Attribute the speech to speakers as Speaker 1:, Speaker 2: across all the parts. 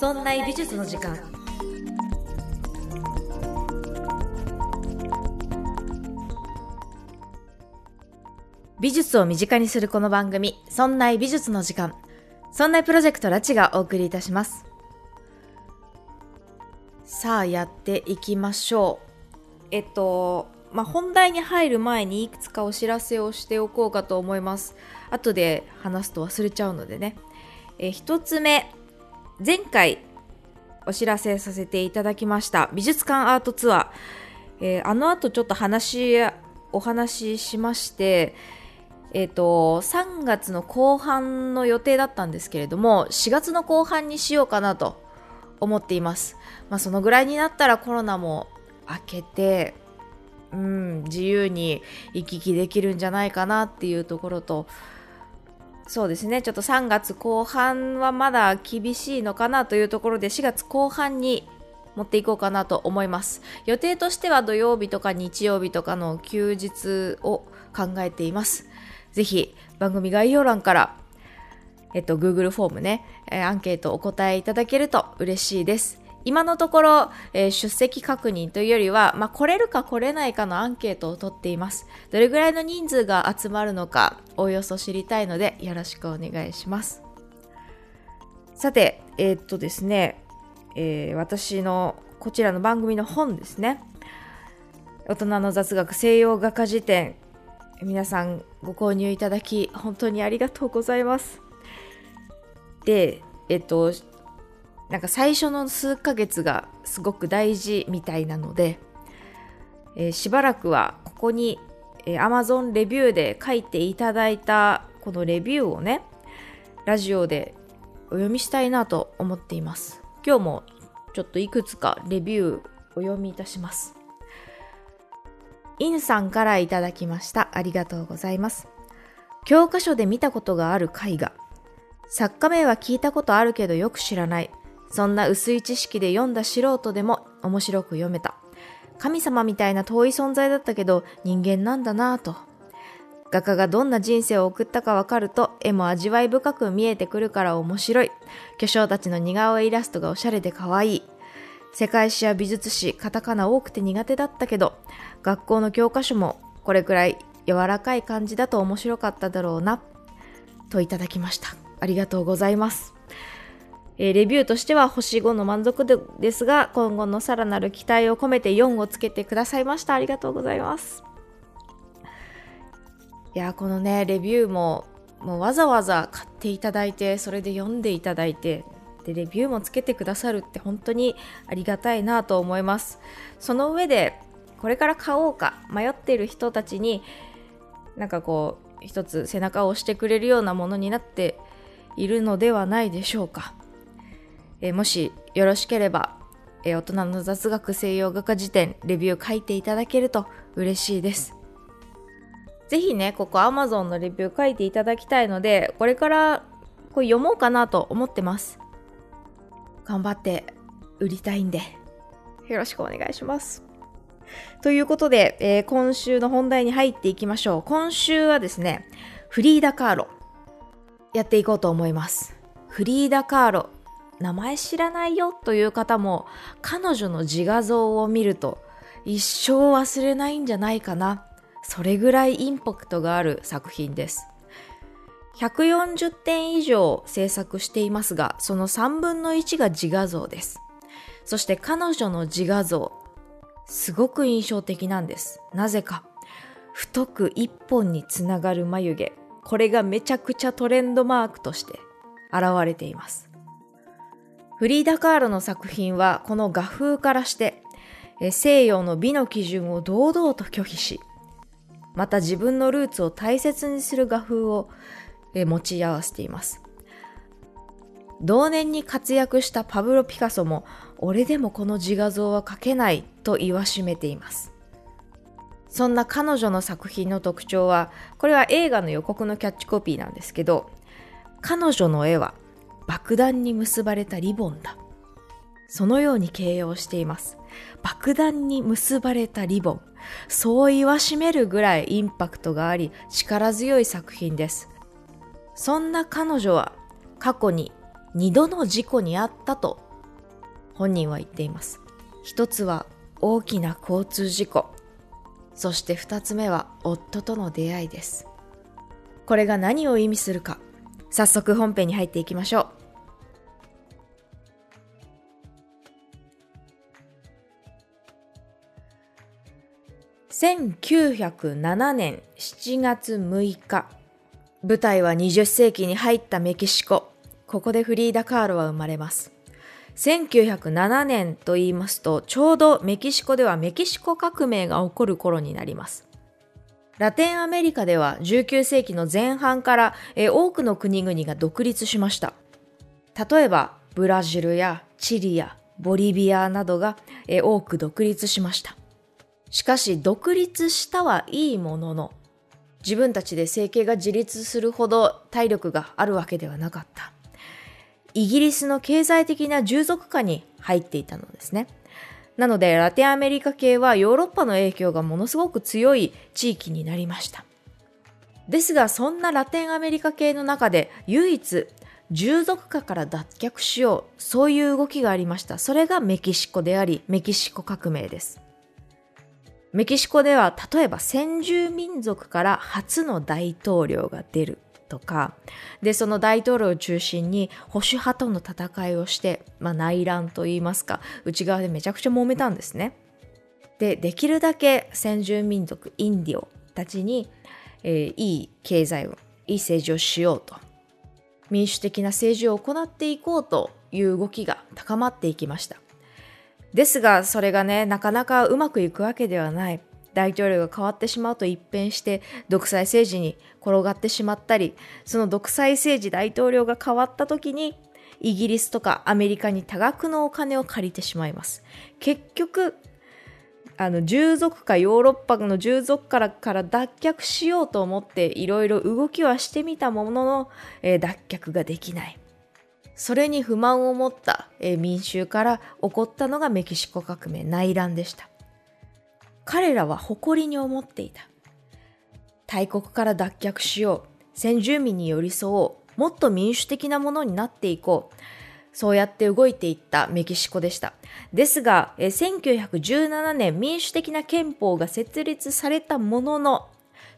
Speaker 1: そんな美術の時間。美術を身近にするこの番組「そんな美術の時間」そんなプロジェクトラチがお送りいたします。さあやっていきましょう。えっとまあ、本題に入る前にいくつかお知らせをしておこうかと思います。後で話すと忘れちゃうのでね。え一つ目。前回お知らせさせていただきました。美術館アートツアー、えー、あの後ちょっと話お話ししましてえっ、と3月の後半の予定だったんですけれども4月の後半にしようかなと思っています、まあ、そのぐらいになったらコロナも明けてうん、自由に行き来できるんじゃないかなっていうところとそうですね。ちょっと3月後半はまだ厳しいのかなというところで4月後半に持っていこうかなと思います。予定としては土曜日とか日曜日とかの休日を考えています。ぜひ番組概要欄からえっと Google フォームね、えアンケートお答えいただけると嬉しいです。今のところ、えー、出席確認というよりは、まあ、来れるか来れないかのアンケートを取っています。どれぐらいの人数が集まるのか、おおよそ知りたいので、よろしくお願いします。さて、えー、っとですね、えー、私のこちらの番組の本ですね。大人の雑学西洋画家辞典。皆さんご購入いただき、本当にありがとうございます。で、えっと、なんか最初の数ヶ月がすごく大事みたいなので、えー、しばらくはここに、えー、Amazon レビューで書いていただいたこのレビューをね、ラジオでお読みしたいなと思っています。今日もちょっといくつかレビューお読みいたします。インさんからいただきました。ありがとうございます。教科書で見たことがある絵画。作家名は聞いたことあるけどよく知らない。そんな薄い知識で読んだ素人でも面白く読めた。神様みたいな遠い存在だったけど人間なんだなぁと。画家がどんな人生を送ったかわかると絵も味わい深く見えてくるから面白い。巨匠たちの似顔絵イラストがおしゃれで可愛い。世界史や美術史、カタカナ多くて苦手だったけど、学校の教科書もこれくらい柔らかい感じだと面白かっただろうな。といただきました。ありがとうございます。えー、レビューとしては星5の満足度ですが、今後のさらなる期待を込めて4をつけてくださいました。ありがとうございます。いや、このね、レビューも、もうわざわざ買っていただいて、それで読んでいただいて、で、レビューもつけてくださるって本当にありがたいなと思います。その上で、これから買おうか迷っている人たちに、なんかこう、一つ背中を押してくれるようなものになっているのではないでしょうか。えー、もしよろしければ、えー、大人の雑学西洋画家辞典レビュー書いていただけると嬉しいです。ぜひね、ここ Amazon のレビュー書いていただきたいので、これからこれ読もうかなと思ってます。頑張って売りたいんで、よろしくお願いします。ということで、えー、今週の本題に入っていきましょう。今週はですね、フリーダ・カーロ、やっていこうと思います。フリーダ・カーロ名前知らないよという方も彼女の自画像を見ると一生忘れないんじゃないかな。それぐらいインパクトがある作品です。140点以上制作していますが、その3分の1が自画像です。そして彼女の自画像、すごく印象的なんです。なぜか。太く一本につながる眉毛。これがめちゃくちゃトレンドマークとして現れています。フリーダ・カールの作品はこの画風からして西洋の美の基準を堂々と拒否し、また自分のルーツを大切にする画風を持ち合わせています。同年に活躍したパブロ・ピカソも、俺でもこの自画像は描けないと言わしめています。そんな彼女の作品の特徴は、これは映画の予告のキャッチコピーなんですけど、彼女の絵は爆弾に結ばれたリボンだ。そのように形容しています。爆弾に結ばれたリボン。そう言わしめるぐらいインパクトがあり力強い作品です。そんな彼女は過去に2度の事故に遭ったと本人は言っています一つは大きな交通事故そして二つ目は夫との出会いですこれが何を意味するか早速本編に入っていきましょう。1907年7月6日。舞台は20世紀に入ったメキシコ。ここでフリーダ・カーロは生まれます。1907年と言いますとちょうどメキシコではメキシコ革命が起こる頃になります。ラテンアメリカでは19世紀の前半から多くの国々が独立しました。例えばブラジルやチリやボリビアなどが多く独立しました。しかし独立したはいいものの自分たちで生計が自立するほど体力があるわけではなかった。イギリスの経済的な従属下に入っていたのですね。なのでラテンアメリカ系はヨーロッパの影響がものすごく強い地域になりました。ですがそんなラテンアメリカ系の中で唯一従属下から脱却しようそういう動きがありました。それがメキシコでありメキシコ革命です。メキシコでは例えば先住民族から初の大統領が出る。とかでその大統領を中心に保守派との戦いをして、まあ、内乱といいますか内側でめちゃくちゃ揉めたんですね。でできるだけ先住民族インディオたちに、えー、いい経済をいい政治をしようと民主的な政治を行っていこうという動きが高まっていきました。ですがそれがねなかなかうまくいくわけではない大統領が変わってしまうと一変して独裁政治に転がってしまったりその独裁政治大統領が変わった時にイギリスとかアメリカに多額のお金を借りてしまいます。結局あの従属かヨーロッパの従属からから脱却しようと思っていろいろ動きはしてみたものの、えー、脱却ができない。それに不満を持った、えー、民衆から起こったのがメキシコ革命内乱でした。彼らは誇りに思っていた。大国から脱却しよう。先住民に寄り添おう。もっと民主的なものになっていこう。そうやって動いていったメキシコでした。ですが、1917年民主的な憲法が設立されたものの、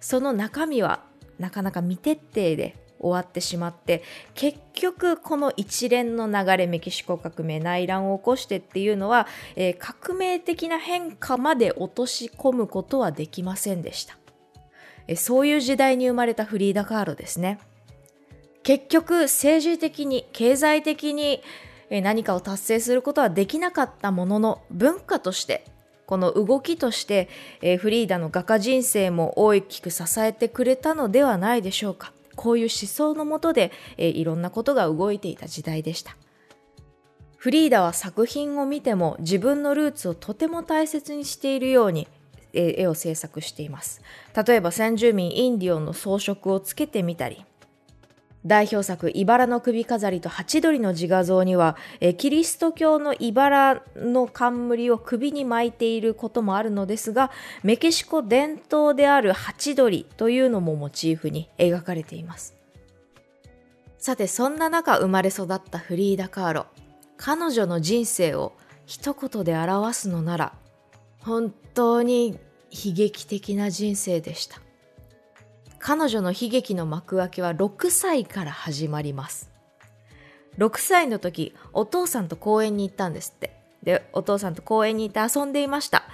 Speaker 1: その中身はなかなか未徹底で終わってしまって結局この一連の流れメキシコ革命内乱を起こしてっていうのは、えー、革命的な変化まで落とし込むことはできませんでした、えー、そういう時代に生まれたフリーダ・カーロですね結局政治的に経済的に何かを達成することはできなかったものの文化としてこの動きとして、えフリーダの画家人生も大きく支えてくれたのではないでしょうか。こういう思想のもとで、えー、いろんなことが動いていた時代でした。フリーダは作品を見ても自分のルーツをとても大切にしているように、えー、絵を制作しています。例えば先住民インディオンの装飾をつけてみたり、代表作「茨の首飾りとハチドリの自画像」にはえキリスト教の茨の冠を首に巻いていることもあるのですがメキシコ伝統であるハチドリというのもモチーフに描かれています。さてそんな中生まれ育ったフリーダ・カーロ彼女の人生を一言で表すのなら本当に悲劇的な人生でした。彼女の悲劇の幕開けは6歳から始まります。6歳の時、お父さんと公園に行ったんですって。で、お父さんと公園に行って遊んでいました。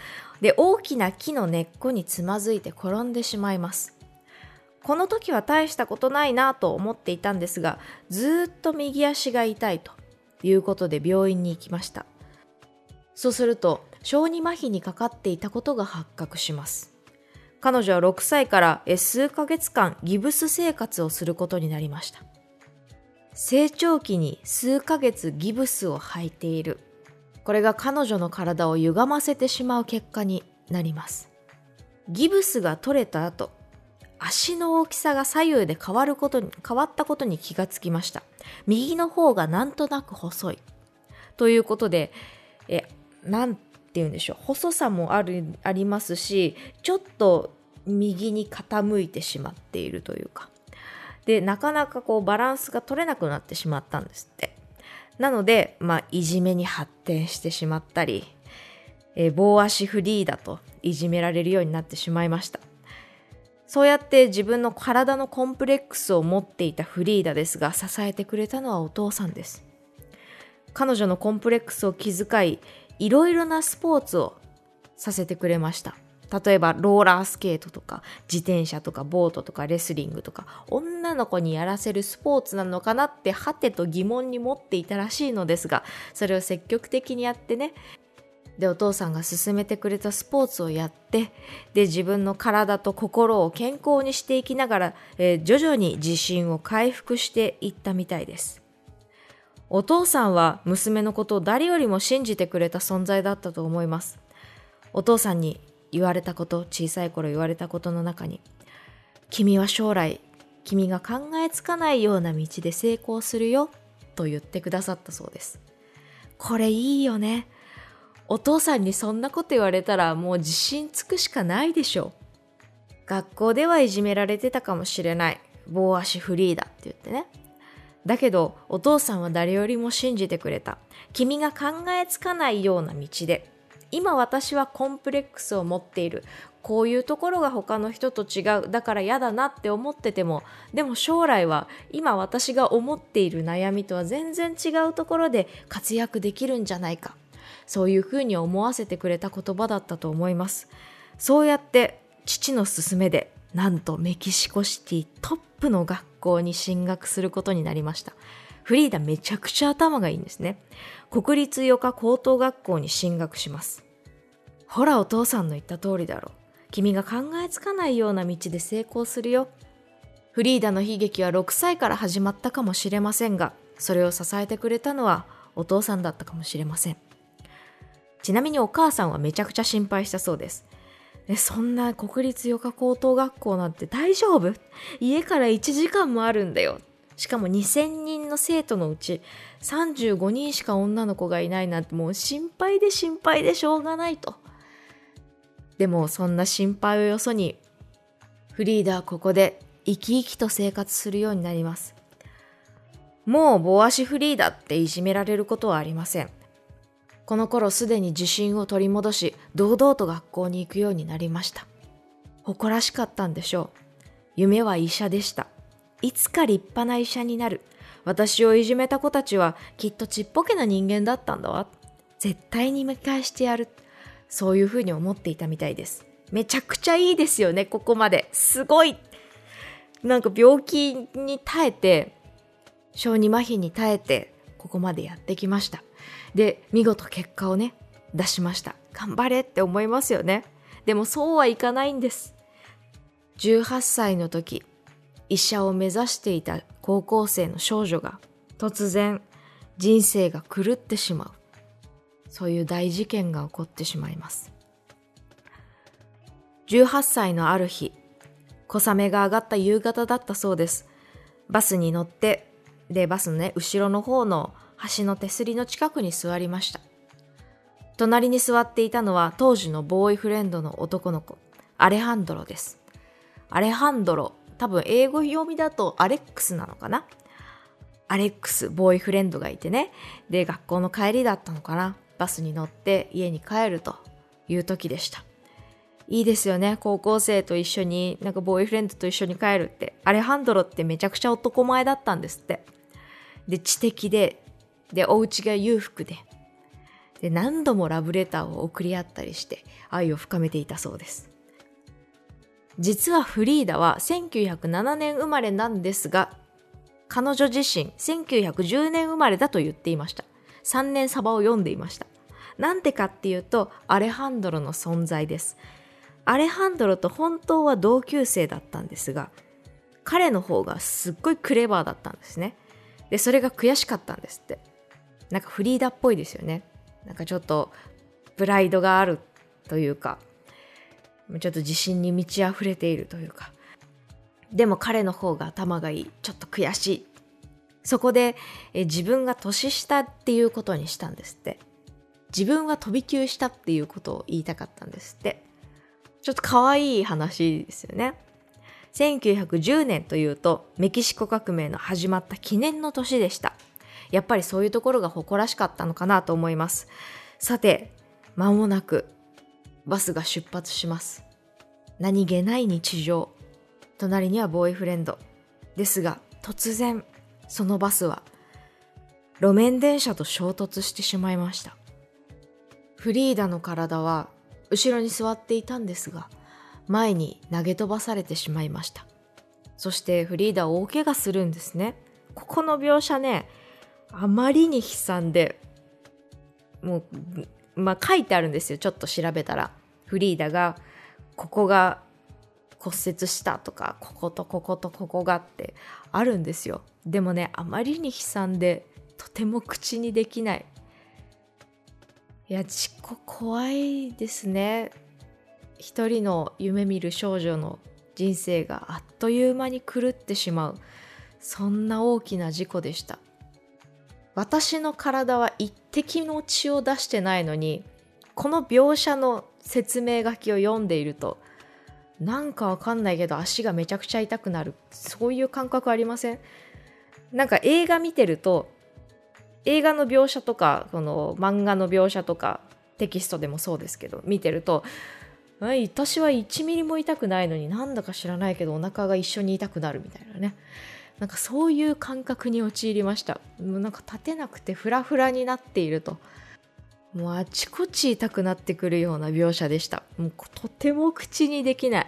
Speaker 1: で、大きな木の根っこにつまずいて転んでしまいます。この時は大したことないなと思っていたんですが、ずっと右足が痛いということで病院に行きました。そうすると、小児麻痺にかかっていたことが発覚します。彼女は6歳から数ヶ月間ギブス生活をすることになりました。成長期に数ヶ月ギブスを履いている。これが彼女の体を歪ませてしまう結果になります。ギブスが取れた後足の大きさが左右で変わることに変わったことに気がつきました。右の方がなんとなく細い。ということでえなんて言うんでしょう細さもあるありますしちょっと右に傾いてしまっているというかでなかなかこうバランスが取れなくなってしまったんですってなので、まあ、いじめに発展してしまったり、えー、棒足フリーだといじめられるようになってしまいました。そうやって自分の体のコンプレックスを持っていたフリーダですが、支えてくれたのはお父さんです。彼女のコンプレックスを気遣い、いろいろなスポーツをさせてくれました。例えばローラースケートとか自転車とかボートとかレスリングとか女の子にやらせるスポーツなのかなってはてと疑問に持っていたらしいのですがそれを積極的にやってねでお父さんが勧めてくれたスポーツをやってで自分の体と心を健康にしていきながら、えー、徐々に自信を回復していったみたいですお父さんは娘のことを誰よりも信じてくれた存在だったと思います。お父さんに言われたこと小さい頃言われたことの中に君は将来君が考えつかないような道で成功するよと言ってくださったそうですこれいいよね。お父さんにそんなこと言われたらもう自信つくしかないでしょう。学校ではいじめられてたかもしれない。棒足フリーだって言ってね。だけどお父さんは誰よりも信じてくれた。君が考えつかないような道で。今私はコンプレックスを持っている。こういうところが他の人と違う。だから嫌だなって思ってても。でも将来は今私が思っている悩みとは全然違うところで活躍できるんじゃないか。そういうふうに思わせてくれた言葉だったと思います。そうやって父の勧めでなんとメキシコシティトップの学校に進学することになりましたフリーダめちゃくちゃ頭がいいんですね国立余科高等学校に進学します。ほらお父さんの言った通りだろう。君が考えつかないような道で成功するよ。フリーダの悲劇は6歳から始まったかもしれませんが、それを支えてくれたのはお父さんだったかもしれません。ちなみにお母さんはめちゃくちゃ心配したそうです。えそんな国立余科高等学校なんて大丈夫？家から1時間もあるんだよ。しかも2000人の生徒のうち35人しか女の子がいないなんてもう心配で心配でしょうがないと。でもそんな心配をよそにフリーダはここで生き生きと生活するようになります。もう棒足フリーダっていじめられることはありません。この頃すでに自信を取り戻し、堂々と学校に行くようになりました。誇らしかったんでしょう。夢は医者でした。いつか立派な医者になる。私をいじめた子たちはきっとちっぽけな人間だったんだわ。絶対に見返してやる。そういうふうに思っていたみたいです。めちゃくちゃいいですよね、ここまで。すごい。なんか病気に耐えて、小児麻痺に耐えて、ここまでやってきました。で、見事結果をね、出しました。頑張れって思いますよね。でもそうはいかないんです。18歳の時、医者を目指していた高校生の少女が突然人生が狂ってしまうそういう大事件が起こってしまいます18歳のある日小雨が上がった夕方だったそうですバスに乗ってでバスのね後ろの方の橋の手すりの近くに座りました隣に座っていたのは当時のボーイフレンドの男の子アレハンドロですアレハンドロ多分英語読みだとアレックスなのかな？アレックス、ボーイフレンドがいてね。で、学校の帰りだったのかな？バスに乗って家に帰るという時でした。いいですよね。高校生と一緒に、なんかボーイフレンドと一緒に帰るって。アレハンドロってめちゃくちゃ男前だったんですって。で、知的で、で、お家が裕福で、で、何度もラブレターを送り合ったりして愛を深めていたそうです。実はフリーダは1907年生まれなんですが、彼女自身1910年生まれだと言っていました。3年サバを読んでいました。なんてかっていうと、アレハンドロの存在です。アレハンドロと本当は同級生だったんですが、彼の方がすっごいクレバーだったんですね。で、それが悔しかったんですって。なんかフリーダっぽいですよね。なんかちょっとプライドがあるというか、ちょっと自信に満ち溢れているというか。でも彼の方が頭がいい。ちょっと悔しい。そこでえ自分が年下っていうことにしたんですって。自分は飛び級したっていうことを言いたかったんですって。ちょっと可愛い話ですよね。1910年というとメキシコ革命の始まった記念の年でした。やっぱりそういうところが誇らしかったのかなと思います。さて間もなくバスが出発します。何気ない日常隣にはボーイフレンドですが突然そのバスは路面電車と衝突してしまいました。フリーダの体は後ろに座っていたんですが前に投げ飛ばされてしまいました。そしてフリーダは大怪我するんですね。ここの描写ねあまりに悲惨でもうまあ書いてあるんですよ。ちょっと調べたら。フリーダがここが骨折したとかこことこことここがってあるんですよ。でもねあまりに悲惨でとても口にできない。いや事故怖いですね。一人の夢見る少女の人生があっという間に狂ってしまう。そんな大きな事故でした。私の体は一滴の血を出してないのにこの描写の説明書きを読んでいるとなんかわかんないけど足がめちゃくちゃ痛くなる。そういう感覚ありません？なんか映画見てると映画の描写とかこの漫画の描写とかテキストでもそうですけど見てると私は1ミリも痛くないのになんだか知らないけどお腹が一緒に痛くなるみたいなね。なんかそういう感覚に陥りました。もうなんか立てなくてフラフラになっていると。もうあちこち痛くなってくるような描写でした。もうとても口にできない。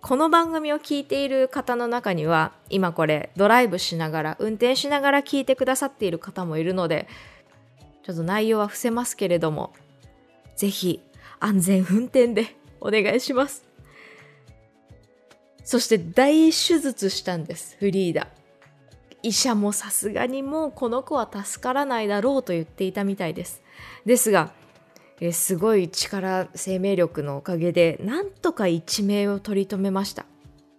Speaker 1: この番組を聞いている方の中には今これドライブしながら運転しながら聞いてくださっている方もいるのでちょっと内容は伏せますけれどもぜひ安全運転でお願いします。そして大手術したんですフリーダ。医者もさすがにもうこの子は助からないだろうと言っていたみたいです。ですがえすごい力生命力のおかげでなんとか一命を取り留めました。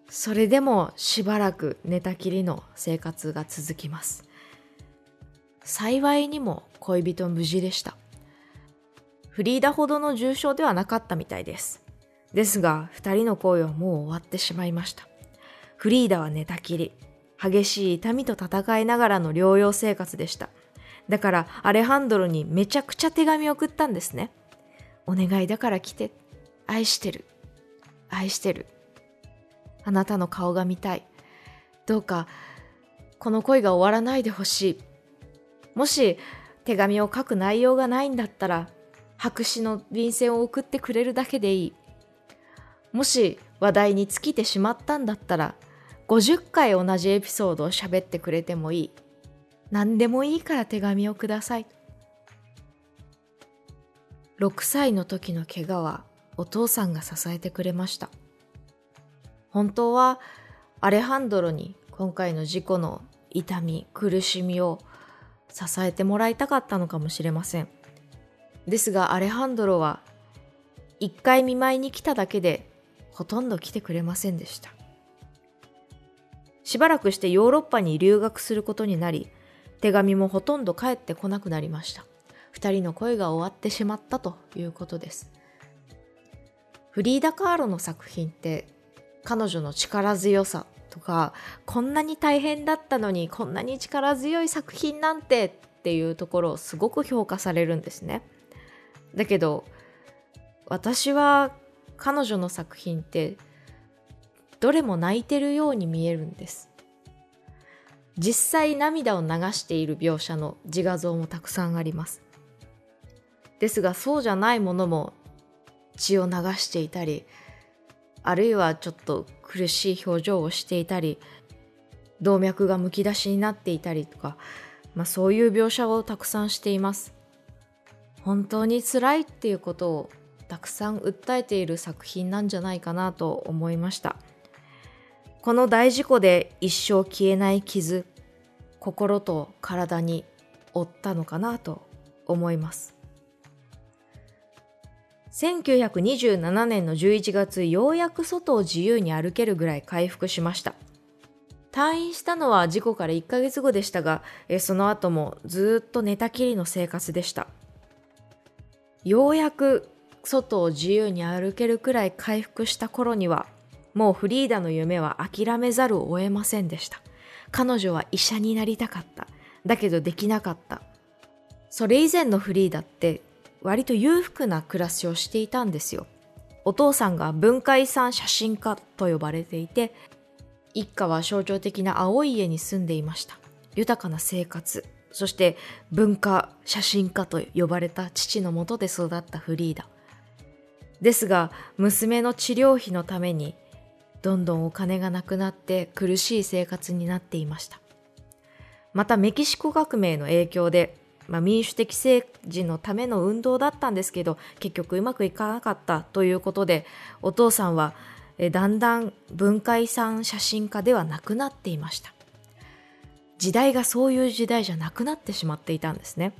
Speaker 1: それでもしばらく寝たきりの生活が続きます。幸いにも恋人無事でした。フリーダほどの重傷ではなかったみたいです。ですが2人の恋はもう終わってしまいましたフリーダは寝たきり激しい痛みと戦いながらの療養生活でしただからアレハンドロにめちゃくちゃ手紙を送ったんですね。お願いだから来て。愛してる。愛してる。あなたの顔が見たい。どうか、この恋が終わらないでほしい。もし手紙を書く内容がないんだったら、白紙の便箋を送ってくれるだけでいい。もし話題に尽きてしまったんだったら、50回同じエピソードを喋ってくれてもいい。何でもいいから手紙をください。6歳の時の怪我はお父さんが支えてくれました。本当はアレハンドロに今回の事故の痛み、苦しみを支えてもらいたかったのかもしれません。ですがアレハンドロは一回見舞いに来ただけでほとんど来てくれませんでした。しばらくしてヨーロッパに留学することになり、手紙もほとんど返ってこなくなりました。二人の恋が終わってしまったということです。フリーダ・カーロの作品って彼女の力強さとかこんなに大変だったのにこんなに力強い作品なんてっていうところをすごく評価されるんですね。だけど私は彼女の作品ってどれも泣いてるように見えるんです。実際涙を流している描写の自画像もたくさんありますですがそうじゃないものも血を流していたりあるいはちょっと苦しい表情をしていたり動脈がむき出しになっていたりとか、まあ、そういう描写をたくさんしています本当に辛いっていうことをたくさん訴えている作品なんじゃないかなと思いました。この大事故で一生消えない傷心と体に負ったのかなと思います。1927年の11月ようやく外を自由に歩けるぐらい回復しました。退院したのは事故から1ヶ月後でしたがその後もずっと寝たきりの生活でした。ようやく外を自由に歩けるくらい回復した頃にはもうフリーダの夢は諦めざるを得ませんでした。彼女は医者になりたかった。だけどできなかった。それ以前のフリーダって割と裕福な暮らしをしていたんですよ。お父さんが文化遺産写真家と呼ばれていて一家は象徴的な青い家に住んでいました。豊かな生活。そして文化写真家と呼ばれた父のもとで育ったフリーダ。ですが娘の治療費のためにどんどんお金がなくなって苦しい生活になっていました。またメキシコ革命の影響で、まあ、民主的政治のための運動だったんですけど結局うまくいかなかったということでお父さんはだんだん文化遺産写真家ではなくなっていました。時代がそういう時代じゃなくなってしまっていたんですね。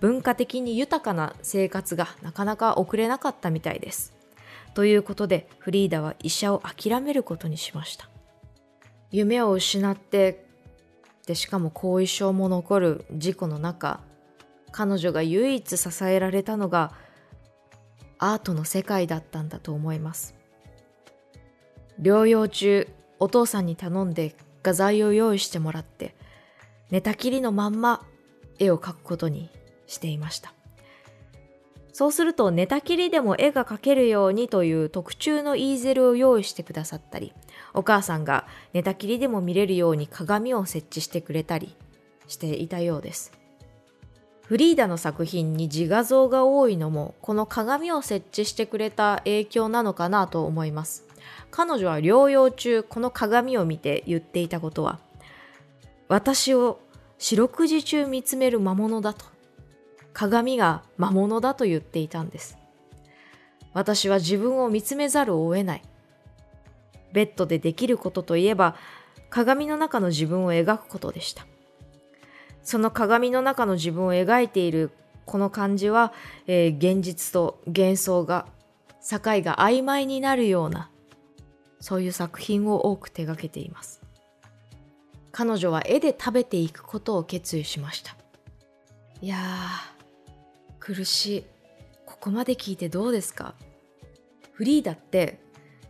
Speaker 1: 文化的に豊かな生活がなかなか送れなかったみたいです。ということでフリーダは医者を諦めることにしました。夢を失ってでしかも後遺症も残る事故の中彼女が唯一支えられたのがアートの世界だったんだと思います。療養中お父さんに頼んで画材を用意してもらって寝たきりのまんま絵を描くことにしていました。そうすると寝たきりでも絵が描けるようにという特注のイーゼルを用意してくださったりお母さんが寝たきりでも見れるように鏡を設置してくれたりしていたようです。フリーダの作品に自画像が多いのもこの鏡を設置してくれた影響なのかなと思います。彼女は療養中この鏡を見て言っていたことは私を四六時中見つめる魔物だと鏡が魔物だと言っていたんです。私は自分を見つめざるを得ない。ベッドでできることといえば鏡の中の自分を描くことでした。その鏡の中の自分を描いているこの感じは、えー、現実と幻想が境が曖昧になるようなそういう作品を多く手掛けています。彼女は絵で食べていくことを決意しました。いやー苦しい。ここまで聞いてどうですか？フリーダって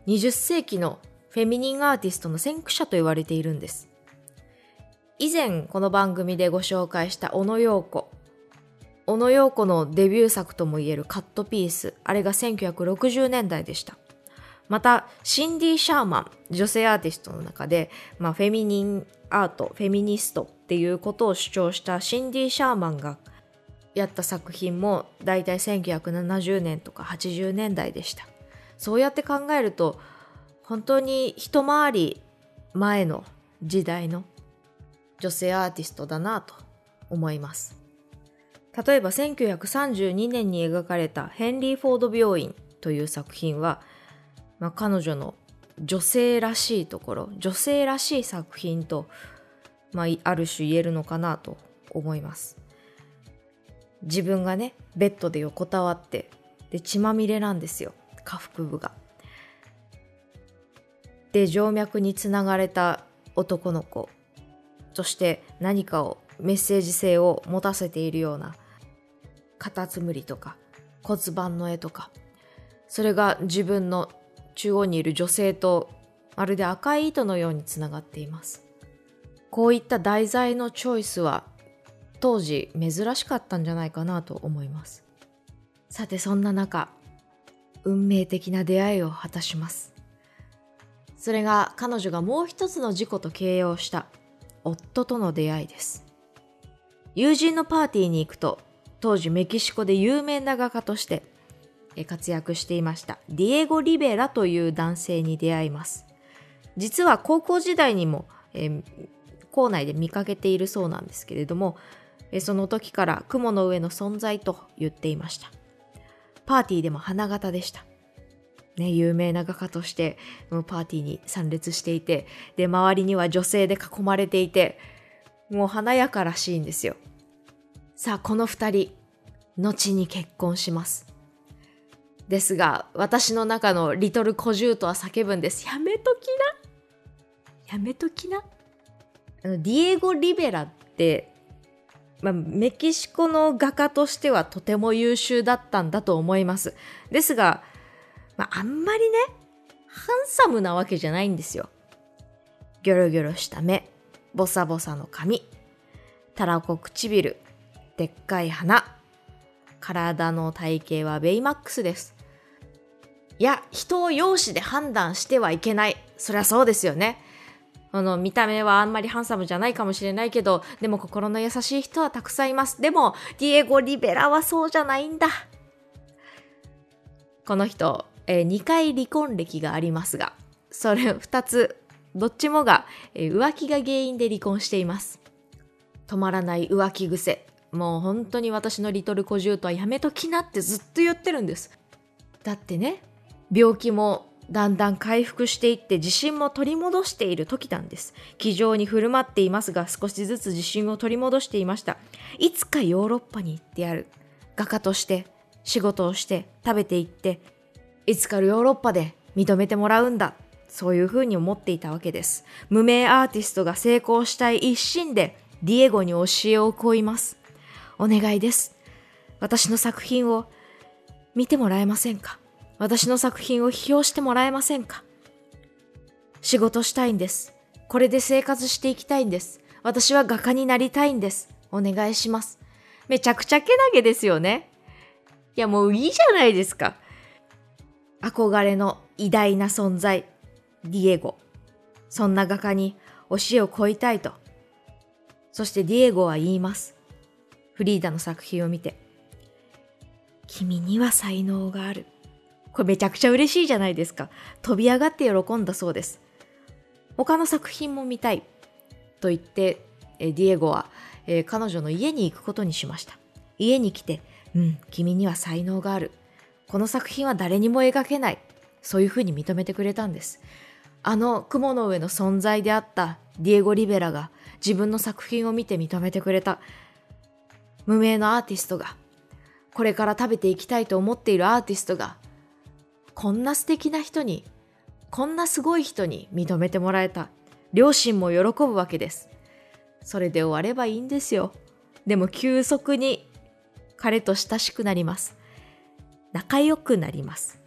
Speaker 1: 20世紀のフェミニンアーティストの先駆者と言われているんです。以前この番組でご紹介した小野陽子。小野陽子のデビュー作ともいえるカットピース。あれが1960年代でした。またシンディ・シャーマン女性アーティストの中で、まあ、フェミニンアートフェミニストっていうことを主張したシンディ・シャーマンがやった作品もだいたい1970年とか80年代でした。そうやって考えると本当に一回り前の時代の女性アーティストだなと思います。例えば1932年に描かれたヘンリー・フォード病院という作品はまあ、彼女の女性らしいところ女性らしい作品と、まあ、ある種言えるのかなと思います。自分がねベッドで横たわってで血まみれなんですよ。下腹部が。で静脈につながれた男の子。そして何かをメッセージ性を持たせているようなカタツムリとか骨盤の絵とか。それが自分の中央にいる女性とまるで赤い糸のようにつながっています。こういった題材のチョイスは当時珍しかったんじゃないかなと思います。さてそんな中運命的な出会いを果たします。それが彼女がもう一つの事故と形容した夫との出会いです。友人のパーティーに行くと当時メキシコで有名な画家として活躍していましたディエゴ・リベラという男性に出会います。実は高校時代にも、えー、校内で見かけているそうなんですけれども、その時から雲の上の存在と言っていましたパーティーでも花形でしたね、有名な画家としてパーティーに参列していてで周りには女性で囲まれていてもう華やからしいんですよさあこの2人後に結婚しますですが、私の中のリトル小獣とは叫ぶんです。やめときな。やめときな。あの、ディエゴ・リベラって、まあ、メキシコの画家としてはとても優秀だったんだと思います。ですが、まあ、あんまりね、ハンサムなわけじゃないんですよ。ギョロギョロした目、ボサボサの髪。たらこ唇、でっかい鼻。体の体型はベイマックスです。いや、人を容姿で判断してはいけない。そりゃそうですよね。あの、見た目はあんまりハンサムじゃないかもしれないけど、でも心の優しい人はたくさんいます。でも、ディエゴ・リベラはそうじゃないんだ。この人、えー、2回離婚歴がありますが、それ2つ、どっちもが、えー、浮気が原因で離婚しています。止まらない浮気癖。もう本当に私のリトル小獣とはやめときなってずっと言ってるんです。だってね、病気もだんだん回復していって自信も取り戻している時なんです。気丈に振る舞っていますが少しずつ自信を取り戻していました。いつかヨーロッパに行ってやる。画家として仕事をして食べていっていつかヨーロッパで認めてもらうんだ。そういうふうに思っていたわけです。無名アーティストが成功したい一心でディエゴに教えを請います。お願いです。私の作品を見てもらえませんか？私の作品を批評してもらえませんか？仕事したいんです。これで生活していきたいんです。私は画家になりたいんです。お願いします。めちゃくちゃけなげですよね。いやもういいじゃないですか。憧れの偉大な存在、ディエゴ。そんな画家に教えを乞いたいと。そしてディエゴは言います。フリーダの作品を見て。君には才能がある。これめちゃくちゃ嬉しいじゃないですか。飛び上がって喜んだそうです。他の作品も見たい。と言って、えディエゴは、えー、彼女の家に行くことにしました。家に来て、うん、君には才能がある。この作品は誰にも描けない。そういうふうに認めてくれたんです。あの雲の上の存在であったディエゴ・リベラが自分の作品を見て認めてくれた。無名のアーティストが、これから食べていきたいと思っているアーティストがこんな素敵な人に、こんなすごい人に認めてもらえた。両親も喜ぶわけです。それで終わればいいんですよ。でも急速に彼と親しくなります。仲良くなります。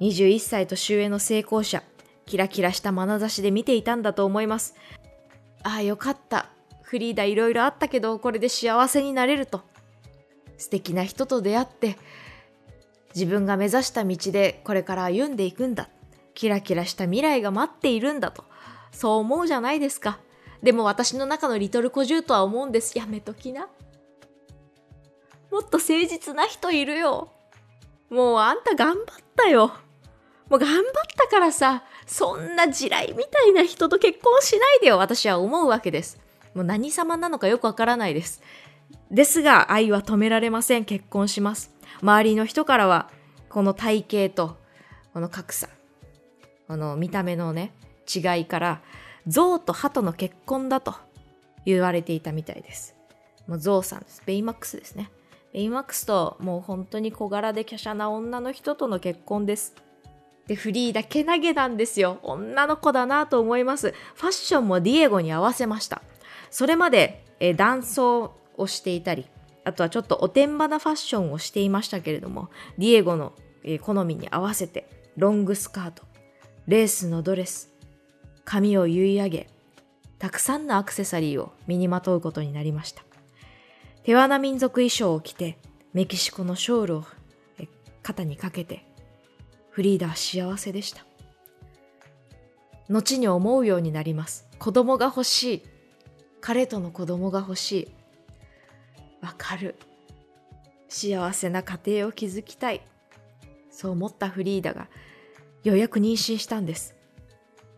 Speaker 1: 21歳年上の成功者、キラキラした眼差しで見ていたんだと思います。ああ、よかった。フリーダいろいろあったけど、これで幸せになれると。素敵な人と出会って、自分が目指した道でこれから歩んでいくんだ。キラキラした未来が待っているんだと。そう思うじゃないですか。でも私の中のリトル小獣とは思うんです。やめときな。もっと誠実な人いるよ。もうあんた頑張ったよ。もう頑張ったからさ、そんな地雷みたいな人と結婚しないでよ。私は思うわけです。もう何様なのかよくわからないです。ですが愛は止められません。結婚します。周りの人からは、この体型と、この格差、この見た目のね、違いから、象と鳩の結婚だと言われていたみたいです。もう象さんです。ベイマックスですね。ベイマックスともう本当に小柄で華奢な女の人との結婚です。で、フリーダけなげなんですよ。女の子だなと思います。ファッションもディエゴに合わせました。それまで、え男装をしていたり、あとはちょっとおてんばなファッションをしていましたけれども、ディエゴの好みに合わせて、ロングスカート、レースのドレス、髪を結い上げ、たくさんのアクセサリーを身にまとうことになりました。手ワナ民族衣装を着て、メキシコのショールを肩にかけて、フリーダは幸せでした。後に思うようになります。子供が欲しい。彼との子供が欲しい。わかる。幸せな家庭を築きたい。そう思ったフリーダがようやく妊娠したんです。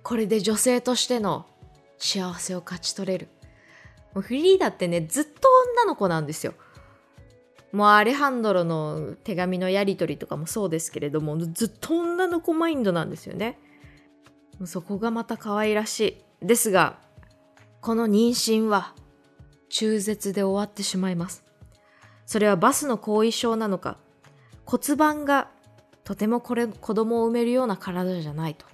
Speaker 1: これで女性としての幸せを勝ち取れる。もうフリーダってね、ずっと女の子なんですよ。もうアレハンドロの手紙のやり取りとかもそうですけれども、ずっと女の子マインドなんですよね。そこがまた可愛らしい。ですが、この妊娠は中絶で終わってしまいます。それはバスの後遺症なのか、骨盤がとてもこれ子供を産めるような体じゃないと。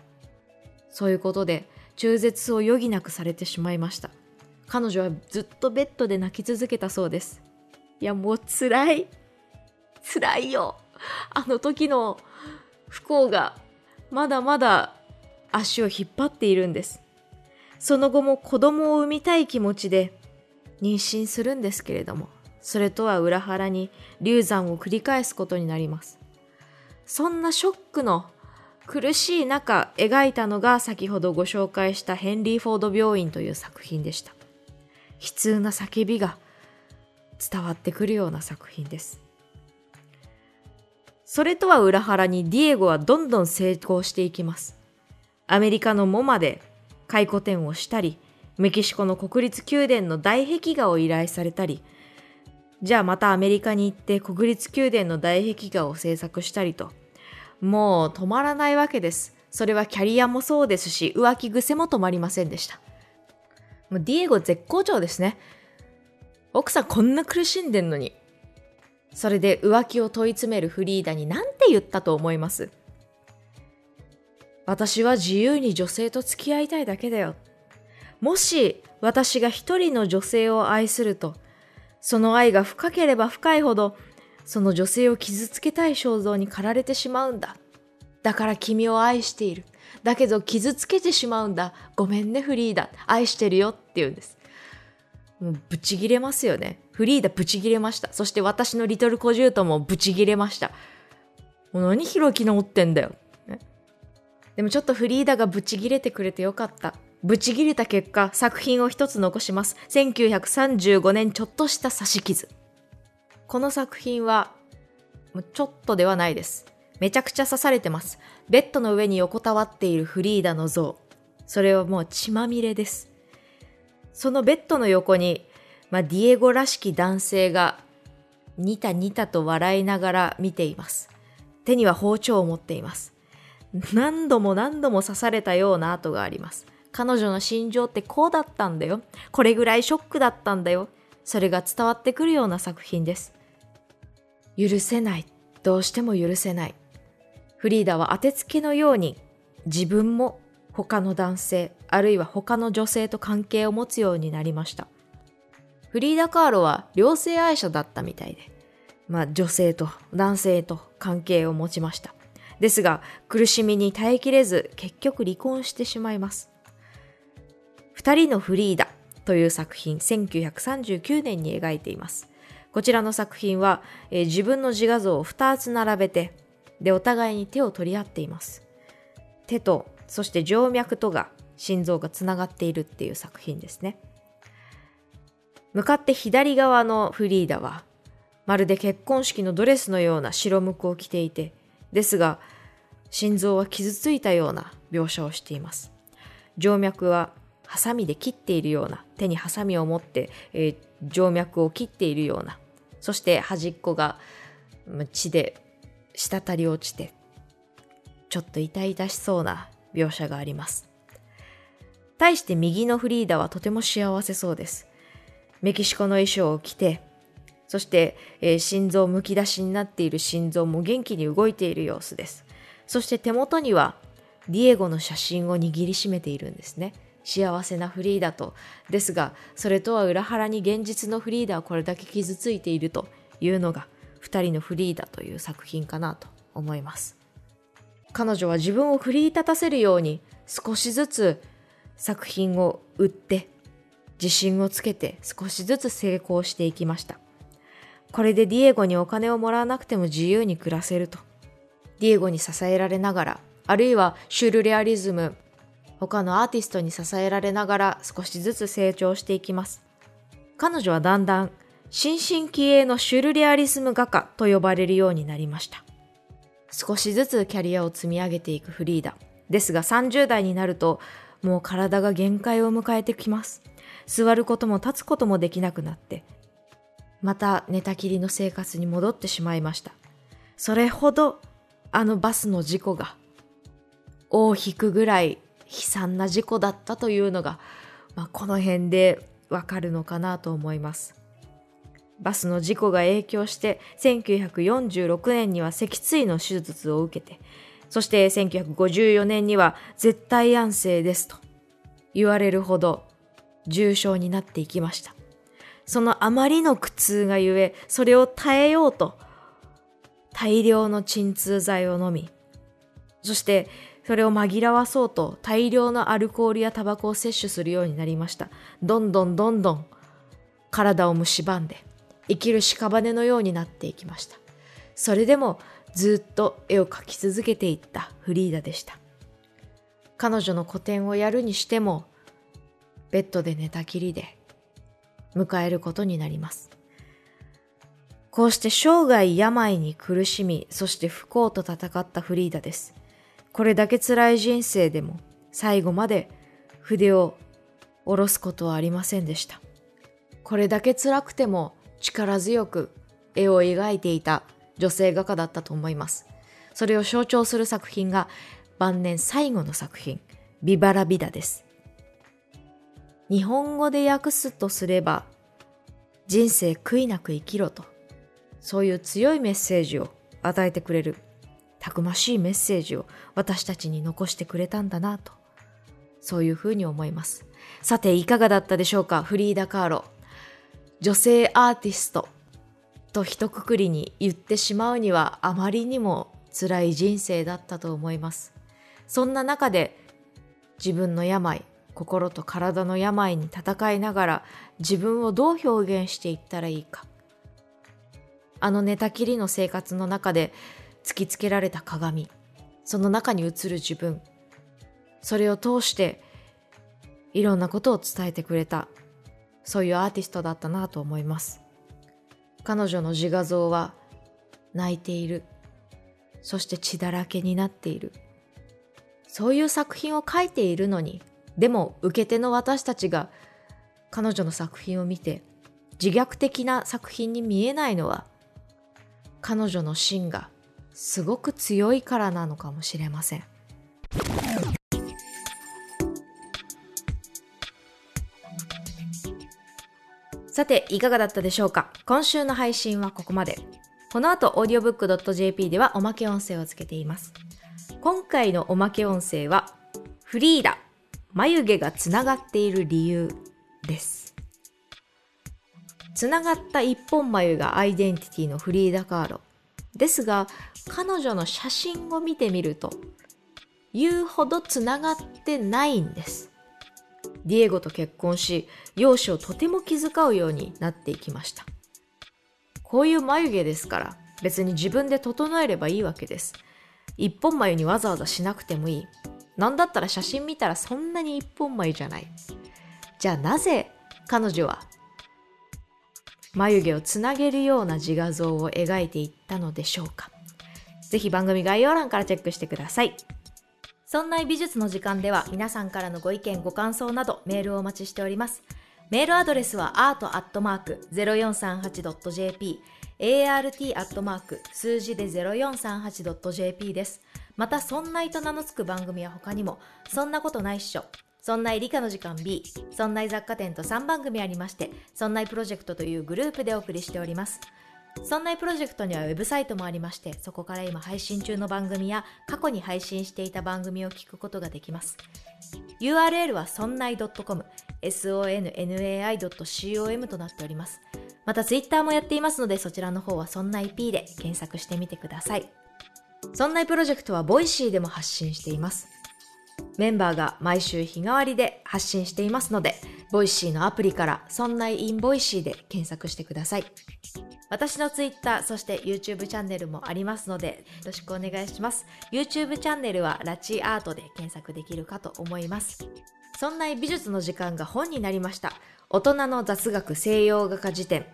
Speaker 1: そういうことで中絶を余儀なくされてしまいました。彼女はずっとベッドで泣き続けたそうです。いやもう辛い。辛いよ。あの時の不幸がまだまだ足を引っ張っているんです。その後も子供を産みたい気持ちで妊娠するんですけれども、それとは裏腹に流産を繰り返すことになります。そんなショックの苦しい中描いたのが先ほどご紹介したヘンリー・フォード病院という作品でした。悲痛な叫びが伝わってくるような作品です。それとは裏腹にディエゴはどんどん成功していきます。アメリカのモマで回顧展をしたり、メキシコの国立宮殿の大壁画を依頼されたり、じゃあまたアメリカに行って国立宮殿の大壁画を制作したりと、もう止まらないわけです。それはキャリアもそうですし、浮気癖も止まりませんでした。もうディエゴ絶好調ですね。奥さんこんな苦しんでんのに。それで浮気を問い詰めるフリーダに何て言ったと思います私は自由に女性と付き合いたいだけだよ。もし私が一人の女性を愛すると、その愛が深ければ深いほど、その女性を傷つけたい衝動に駆られてしまうんだ。だから君を愛している。だけど傷つけてしまうんだ。ごめんね、フリーダ。愛してるよって言うんです。もうブチギレますよね。フリーダブチギレました。そして私のリトルコジュートもブチギレました。もう何ヒロキ直ってんだよ。ね、でもちょっとフリーダがブチギレてくれてよかった。ブチギレた結果、作品を一つ残します。1935年ちょっとした刺し傷。この作品は、ちょっとではないです。めちゃくちゃ刺されてます。ベッドの上に横たわっているフリーダの像。それはもう血まみれです。そのベッドの横に、まあ、ディエゴらしき男性が、ニタニタと笑いながら見ています。手には包丁を持っています。何度も何度も刺されたような跡があります。彼女の心情ってこうだったんだよ。これぐらいショックだったんだよ。それが伝わってくるような作品です。許せない。どうしても許せない。フリーダは当てつけのように自分も他の男性、あるいは他の女性と関係を持つようになりました。フリーダ・カーロは両性愛者だったみたいで、まあ女性と男性と関係を持ちました。ですが苦しみに耐えきれず結局離婚してしまいます。二人のフリーダという作品1939年に描いています。こちらの作品は、えー、自分の自画像を2つ並べてでお互いに手を取り合っています。手とそして静脈とが心臓がつながっているっていう作品ですね。向かって左側のフリーダはまるで結婚式のドレスのような白むくを着ていてですが心臓は傷ついたような描写をしています。静脈はハサミで切っているような手にハサミを持って、えー、静脈を切っているようなそして端っこが血で滴り落ちてちょっと痛々しそうな描写があります。対して右のフリーダはとても幸せそうです。メキシコの衣装を着てそして、えー、心臓むき出しになっている心臓も元気に動いている様子です。そして手元にはディエゴの写真を握りしめているんですね。幸せなフリーダとですがそれとは裏腹に現実のフリーダはこれだけ傷ついているというのが2人のフリーダという作品かなと思います。彼女は自分を奮い立たせるように少しずつ作品を売って自信をつけて少しずつ成功していきました。これでディエゴにお金をもらわなくても自由に暮らせると。ディエゴに支えられながらあるいはシュールレアリズム他のアーティストに支えられながら少しずつ成長していきます。彼女はだんだん新進気鋭のシュルレアリスム画家と呼ばれるようになりました。少しずつキャリアを積み上げていくフリーダ。ですが30代になるともう体が限界を迎えてきます。座ることも立つこともできなくなって、また寝たきりの生活に戻ってしまいました。それほどあのバスの事故が尾を引くぐらい悲惨な事故だったというのが、まあ、この辺でわかるのかなと思います。バスの事故が影響して1946年には脊椎の手術を受けてそして1954年には絶対安静ですと言われるほど重症になっていきましたそのあまりの苦痛がゆえそれを耐えようと大量の鎮痛剤を飲みそしてそれを紛らわそうと大量のアルコールやタバコを摂取するようになりました。どんどんどんどん体を蝕んで生きる屍のようになっていきました。それでもずっと絵を描き続けていったフリーダでした。彼女の個展をやるにしてもベッドで寝たきりで迎えることになります。こうして生涯病に苦しみそして不幸と戦ったフリーダです。これだけ辛い人生でも最後まで筆を下ろすことはありませんでした。これだけ辛くても力強く絵を描いていた女性画家だったと思います。それを象徴する作品が晩年最後の作品ビバラビダです。日本語で訳すとすれば人生悔いなく生きろとそういう強いメッセージを与えてくれるたくましいメッセージを私たちに残してくれたんだなと。そういうふうに思います。さていかがだったでしょうか？フリーダ・カーロ。女性アーティストと一括りに言ってしまうにはあまりにも辛い人生だったと思います。そんな中で自分の病心と体の病に戦いながら自分をどう表現していったらいいか。あの寝たきりの生活の中で突きつけられた鏡。その中に映る自分。それを通していろんなことを伝えてくれた。そういうアーティストだったなと思います。彼女の自画像は泣いている。そして血だらけになっている。そういう作品を描いているのにでも受け手の私たちが彼女の作品を見て自虐的な作品に見えないのは彼女の芯がすごく強いからなのかもしれません。さて、いかがだったでしょうか？今週の配信はここまで。この後、audiobook.jp ではおまけ音声をつけています。今回のおまけ音声は、フリーダ、眉毛がつながっている理由です。つながった一本眉がアイデンティティのフリーダ・カーロ。ですが、彼女の写真を見てみると、言うほどつながってないんです。ディエゴと結婚し、容姿をとても気遣うようになっていきました。こういう眉毛ですから、別に自分で整えればいいわけです。一本眉にわざわざしなくてもいい。なんだったら写真見たらそんなに一本眉じゃない。じゃあなぜ彼女は眉毛をつなげるような自画像を描いていったのでしょうか。ぜひ番組概要欄からチェックしてください。そんな美術の時間では皆さんからのご意見ご感想などメールをお待ちしております。メールアドレスは art.0438.jp art. 数字で 0438.jp です。また、そんないと名の付く番組は他にも、そんなことないっしょ。そんない理科の時間 B、そんない雑貨店と3番組ありまして、そんないプロジェクトというグループでお送りしております。そんなプロジェクトにはウェブサイトもありまして、そこから今配信中の番組や過去に配信していた番組を聞くことができます。URL はそんない .com、sonnai.com となっております。また Twitter もやっていますので、そちらの方はそんない P で検索してみてください。そんないプロジェクトは Voicy でも発信しています。メンバーが毎週日替わりで発信していますので、 Voicy のアプリからそんない in Voicy で検索してください。私の Twitter、そして YouTube チャンネルもありますので、よろしくお願いします。YouTube チャンネルはラチアートで検索できるかと思います。そんな美術の時間が本になりました。大人の雑学西洋画家辞典。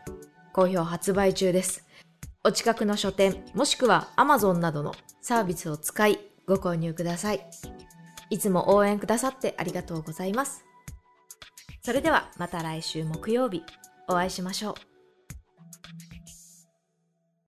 Speaker 1: 好評発売中です。お近くの書店、もしくは Amazon などのサービスを使いご購入ください。いつも応援くださってありがとうございます。それではまた来週木曜日お会いしましょう。